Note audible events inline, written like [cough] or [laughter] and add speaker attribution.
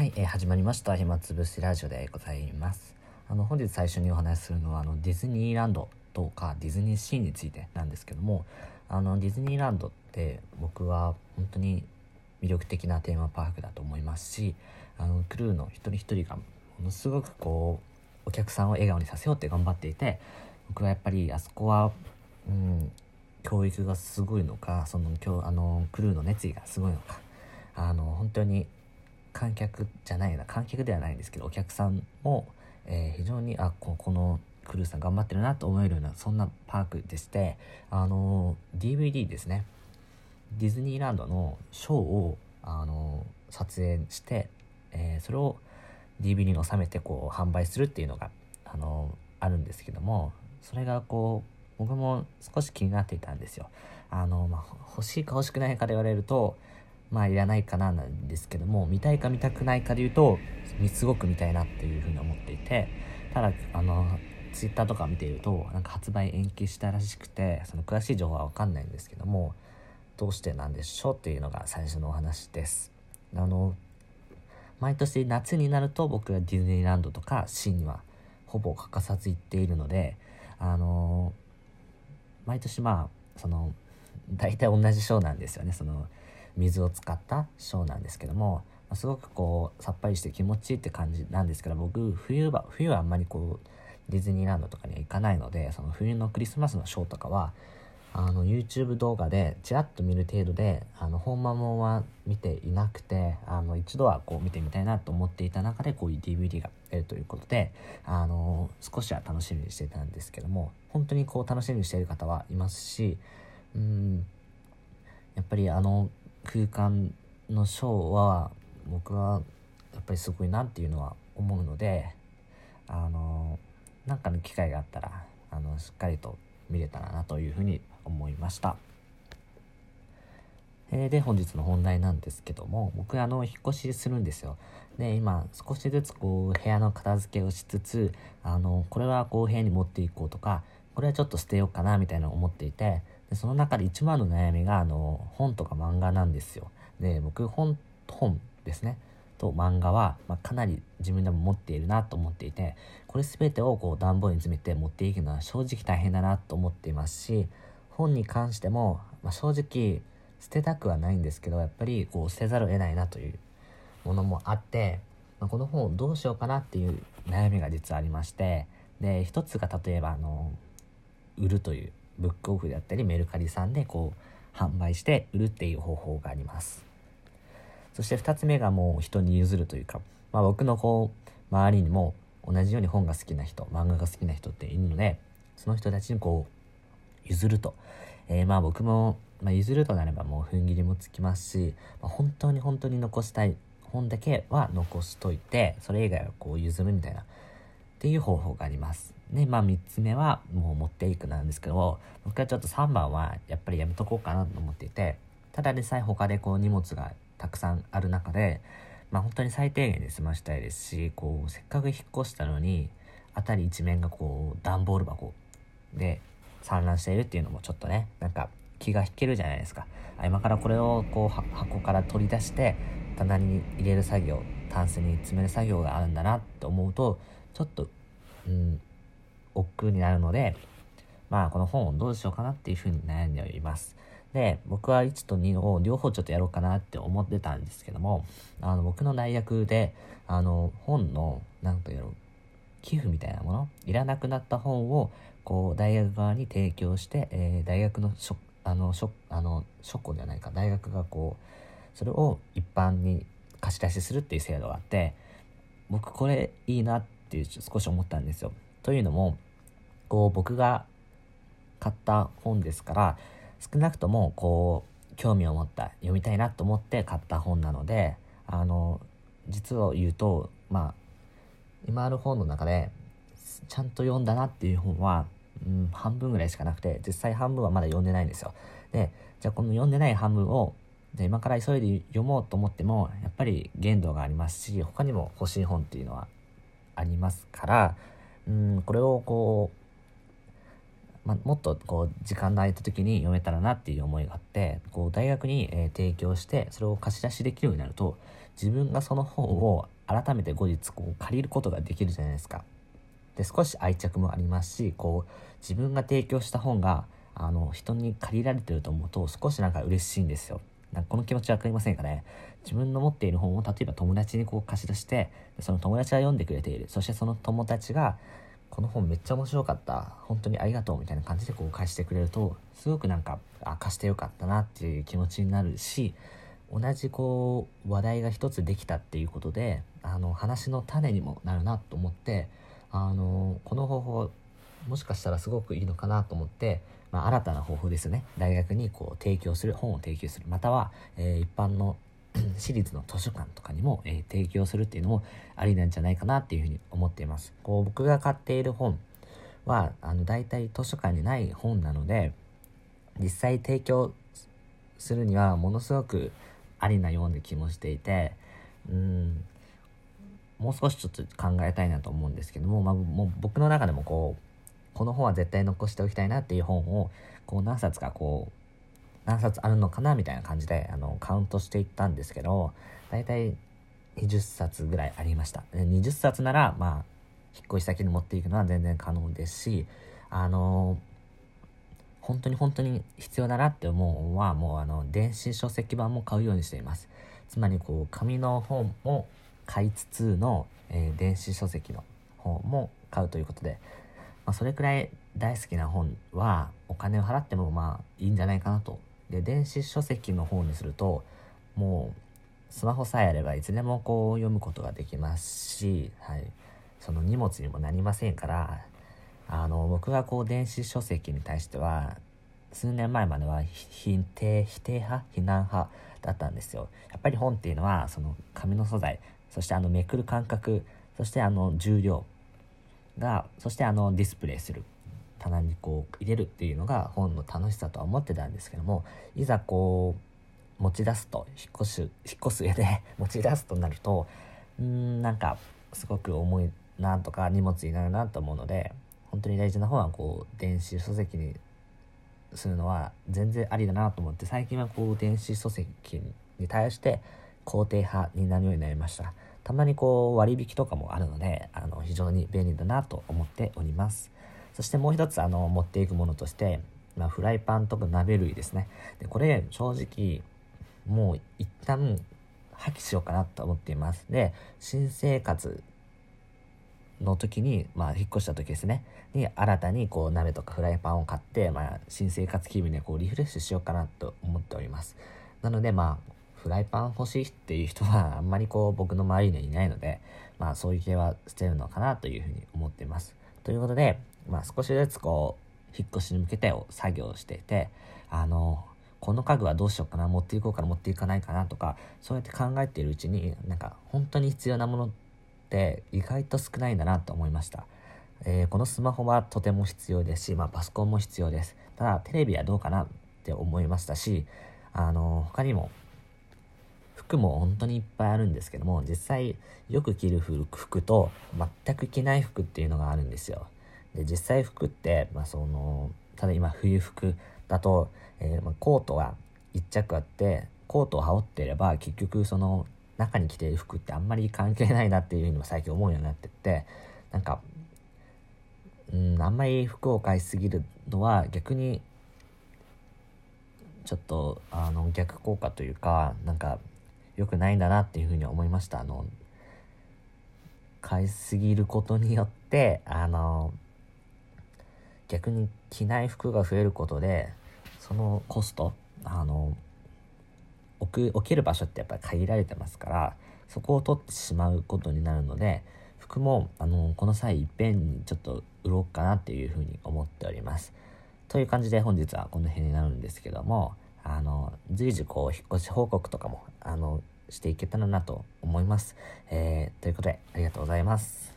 Speaker 1: はい、えー始まりました。暇つぶしラジオでございます。あの本日最初にお話しするのはあのディズニーランドとかディズニーシーについてなんですけどもあのディズニーランドって僕は本当に魅力的なテーマパークだと思いますしあのクルーの一人一人がものすごくこうお客さんを笑顔にさせようって頑張っていて僕はやっぱりあそこはうん教育がすごいのかその今日あのクルーの熱意がすごいのかあの本当に観客じゃないな観客ではないんですけどお客さんも、えー非常にあここのクルーさん頑張ってるなと思えるようなそんなパークでしてあの DVD ですねディズニーランドのショーをあの撮影して、えーそれを DVD に収めてこう販売するっていうのがあのあるんですけどもそれがこう僕も少し気になっていたんですよ。あのまあ、欲しいか欲しくないかで言われるとまあいらないかななんですけども見たいか見たくないかで言うとすごく見たいなっていうふうに思っていてただあのツイッターとか見ているとなんか発売延期したらしくてその詳しい情報は分かんないんですけどもどうしてなんでしょうっていうのが最初のお話です。あの毎年夏になると僕はディズニーランドとかシーンにはほぼ欠かさず行っているのであの毎年まあその大体同じショーなんですよねその水を使ったショーなんですけどもすごくこうさっぱりして気持ちいいって感じなんですけど僕冬は冬はあんまりこうディズニーランドとかには行かないのでその冬のクリスマスのショーとかはあの YouTube 動画でちらっと見る程度であの本間もは見ていなくてあの一度はこう見てみたいなと思っていた中でこういう DVD が出るということであの少しは楽しみにしてたんですけども本当にこう楽しみにしている方はいますしうんやっぱりあの空間のショーは僕はやっぱりすごいなっていうのは思うのであのなんかの機会があったらあのしっかりと見れたらなというふうに思いました。えーで本日の本題なんですけども僕あの引っ越しするんですよで今少しずつこう部屋の片付けをしつつあのこれはこう部屋に持っていこうとかこれはちょっと捨てようかなみたいなのを思っていてでその中で一番の悩みがあの本とか漫画なんですよ。で僕本本ですね。と漫画は、まあ、かなり自分でも持っているなと思っていてこれ全てをこう段ボールに詰めて持っていくのは正直大変だなと思っていますし本に関しても、まあ、正直捨てたくはないんですけどやっぱりこう捨てざるを得ないなというものもあって、まあ、この本をどうしようかなっていう悩みが実はありましてで一つが例えばあの売るというブックオフであったりメルカリさんでこう販売して売るっていう方法があります。そして2つ目がもう人に譲るというか、まあ、僕のこう周りにも同じように本が好きな人漫画が好きな人っているのでその人たちにこう譲ると、えーまあ僕も、まあ、譲るとなればもう踏ん切りもつきますし、まあ、本当に本当に残したい本だけは残しといてそれ以外はこう譲るみたいなっていう方法があります。で、まあ3つ目はもう持っていくなんですけど僕はちょっと3番はやっぱりやめとこうかなと思っていてただでさえ他でこう荷物がたくさんある中でまあ本当に最低限で済ましたいですしこうせっかく引っ越したのに辺り一面がこう段ボール箱で散乱しているっていうのもちょっとねなんか気が引けるじゃないですかあ今からこれをこう箱から取り出して棚に入れる作業タンスに詰める作業があるんだなって思うとちょっとうん億劫になるのでまあこの本をどうしようかなっていうふうに悩んでおります。で僕は1と2を両方ちょっとやろうかなって思ってたんですけどもあの僕の大学であの本のなんとやろう寄付みたいなものいらなくなった本をこう大学側に提供して、えー大学のしょあのしょあの書庫ではないか大学がこうそれを一般に貸し出しするっていう制度があって僕これいいなっていう少し思ったんですよ。というのもこう僕が買った本ですから少なくともこう興味を持った読みたいなと思って買った本なのであの実を言うとまあ今ある本の中でちゃんと読んだなっていう本は、うん、半分ぐらいしかなくて実際半分はまだ読んでないんですよでじゃあこの読んでない半分をで今から急いで読もうと思ってもやっぱり限度がありますし他にも欲しい本っていうのはありますからうんこれをこう、まあ、もっとこう時間の空いた時に読めたらなっていう思いがあってこう大学に、えー提供してそれを貸し出しできるようになると自分がその本を改めて後日こう借りることができるじゃないですか。で少し愛着もありますしこう自分が提供した本があの人に借りられてると思うと少しなんか嬉しいんですよ。なんかこの気持ち分かりませんかね自分の持っている本を例えば友達にこう貸し出してその友達が読んでくれている。そしてその友達がこの本めっちゃ面白かった。本当にありがとうみたいな感じでこう返してくれるとすごくなんかあ貸してよかったなっていう気持ちになるし同じこう話題が一つできたっていうことであの話の種にもなるなと思ってあのこの方法もしかしたらすごくいいのかなと思って、まあ、新たな方法ですね大学にこう提供する本を提供するまたは、えー、一般の [coughs] 私立の図書館とかにも、えー、提供するっていうのもありなんじゃないかなっていうふうに思っています。こう僕が買っている本はあの大体図書館にない本なので実際提供するにはものすごくありなような気もしていてうんもう少しちょっと考えたいなと思うんですけども,、まあ、もう僕の中でもこうこの本は絶対残しておきたいなっていう本をこう何冊かこう何冊あるのかなみたいな感じであのカウントしていったんですけど大体20冊ぐらいありました。20冊ならまあ引っ越し先に持っていくのは全然可能ですしあの本当に本当に必要だなって思うのはもうあの電子書籍版も買うようにしています。つまりこう紙の本も買いつつの、えー、電子書籍の本も買うということで、まあ、それくらい大好きな本はお金を払ってもまあいいんじゃないかなと。で電子書籍の方にするともうスマホさえあればいつでもこう読むことができますし、はい、その荷物にもなりませんからあの僕がこう電子書籍に対しては数年前までは否定否定派非難派だったんですよ。やっぱり本っていうのはその紙の素材そしてあのめくる感覚そしてあの重量がそしてあのディスプレイする。棚にこう入れるっていうのが本の楽しさとは思ってたんですけどもいざこう持ち出すと引っ越し引っ越す上で [laughs] 持ち出すとなるとうんなんかすごく重いなとか荷物になるなと思うので本当に大事な本はこう電子書籍にするのは全然ありだなと思って最近はこう電子書籍に対して肯定派になるようになりました。たまにこう割引とかもあるのであの非常に便利だなと思っております。そしてもう一つあの持っていくものとして、まあ、フライパンとか鍋類ですね。でこれ正直もう一旦破棄しようかなと思っています。で新生活の時に、まあ、引っ越した時ですね。に新たにこう鍋とかフライパンを買って、まあ、新生活気分でこうリフレッシュしようかなと思っております。なのでまあフライパン欲しいっていう人はあんまりこう僕の周りにいないのでまあそういう系は捨てるのかなというふうに思っていますということで、まあ、少しずつこう引っ越しに向けてを作業していてあのこの家具はどうしようかな持っていこうかな持っていかないかなとかそうやって考えているうちになんか本当に必要なものって意外と少ないんだなと思いました。えー、このスマホはとても必要ですし、まあ、パソコンも必要です。ただ、テレビはどうかなって思いましたし、あの、他にも、服も本当にいっぱいあるんですけども、実際よく着る服と全く着ない服っていうのがあるんですよ。で、実際服って、まあ、その、ただ今冬服だと、えー、まあ、コートが1着あって、コートを羽織っていれば結局その中に着ている服ってあんまり関係ないなっていうふうにも最近思うようになってってなんかうんあんまり服を買いすぎるのは逆にちょっとあの逆効果というかなんか良くないんだなっていうふうに思いましたあの買いすぎることによってあの逆に着ない服が増えることでそのコストあの置く置ける場所ってやっぱり限られてますからそこを取ってしまうことになるので服もあのこの際いっぺんにちょっと売ろうかなっていうふうに思っております。という感じで本日はこの辺になるんですけどもあの随時こう引っ越し報告とかもあのしていけたらなと思います。えー、ということでありがとうございます。